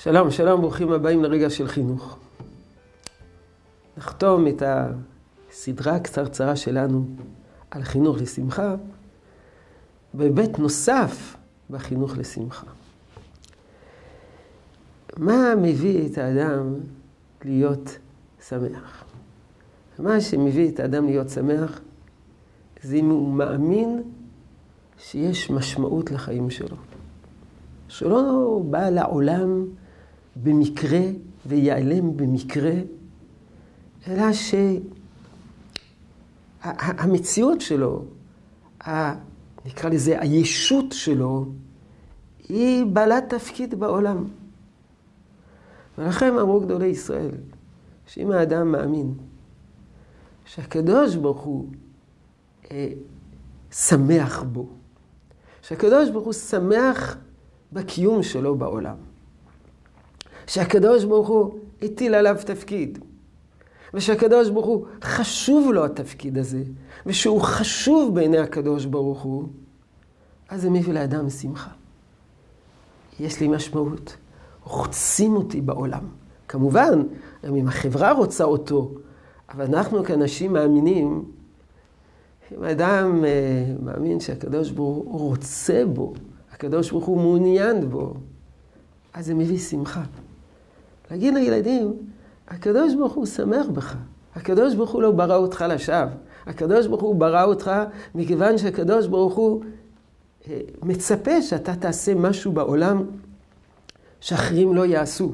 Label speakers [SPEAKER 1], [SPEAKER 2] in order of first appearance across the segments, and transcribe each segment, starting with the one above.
[SPEAKER 1] שלום, שלום, ברוכים הבאים לרגע של חינוך. נחתום את הסדרה הקצרצרה שלנו על חינוך לשמחה בהיבט נוסף בחינוך לשמחה. מה מביא את האדם להיות שמח? מה שמביא את האדם להיות שמח זה אם הוא מאמין שיש משמעות לחיים שלו. שלא בא לעולם במקרה וייעלם במקרה, אלא שהמציאות שלו, נקרא לזה הישות שלו, היא בעלת תפקיד בעולם. ולכן אמרו גדולי ישראל, שאם האדם מאמין שהקדוש ברוך הוא אה, שמח בו, שהקדוש ברוך הוא שמח בקיום שלו בעולם, שהקדוש ברוך הוא הטיל עליו תפקיד, ושהקדוש ברוך הוא חשוב לו התפקיד הזה, ושהוא חשוב בעיני הקדוש ברוך הוא, אז זה מביא לאדם שמחה. יש לי משמעות. רוצים אותי בעולם. כמובן, גם אם החברה רוצה אותו, אבל אנחנו כאנשים מאמינים, אם אדם אה, מאמין שהקדוש ברוך הוא רוצה בו, הקדוש ברוך הוא מעוניין בו, אז זה מביא שמחה. להגיד לילדים, הקדוש ברוך הוא שמח בך. הקדוש ברוך הוא לא ברא אותך לשווא. הקדוש ברוך הוא ברא אותך מכיוון שהקדוש ברוך הוא אה, מצפה שאתה תעשה משהו בעולם שאחרים לא יעשו.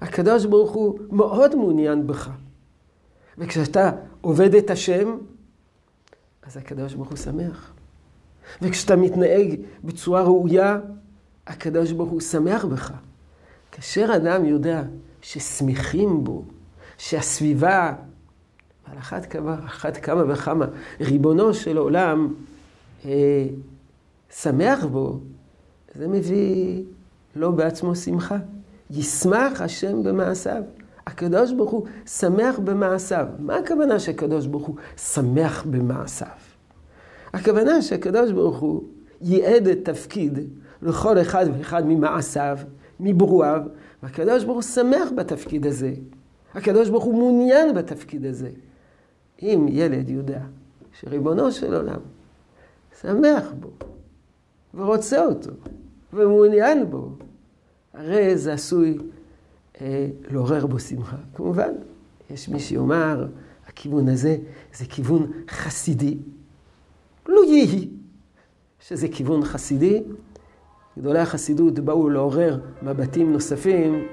[SPEAKER 1] הקדוש ברוך הוא מאוד מעוניין בך. וכשאתה עובד את השם, אז הקדוש ברוך הוא שמח. וכשאתה מתנהג בצורה ראויה, הקדוש ברוך הוא שמח בך. כאשר אדם יודע ששמחים בו, שהסביבה, על אחת כמה, אחת כמה וכמה, ריבונו של עולם אה, שמח בו, זה מביא לו בעצמו שמחה. ישמח השם במעשיו. הקדוש ברוך הוא שמח במעשיו. מה הכוונה שהקדוש ברוך הוא שמח במעשיו? הכוונה שהקדוש ברוך הוא ייעד את תפקיד לכל אחד ואחד ממעשיו, מברואיו, והקדוש ברוך הוא שמח בתפקיד הזה. הקדוש ברוך הוא מעוניין בתפקיד הזה. אם ילד יודע שריבונו של עולם שמח בו ורוצה אותו ומעוניין בו, הרי זה עשוי אה, לעורר בו שמחה. כמובן, יש מי שיאמר, הכיוון הזה זה כיוון חסידי. לא יהי שזה כיוון חסידי. גדולי החסידות באו לעורר מבטים נוספים.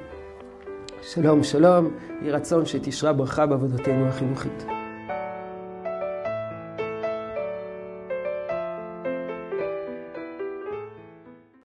[SPEAKER 1] שלום, שלום, יהי רצון שתשרה ברכה בעבודתנו החינוכית.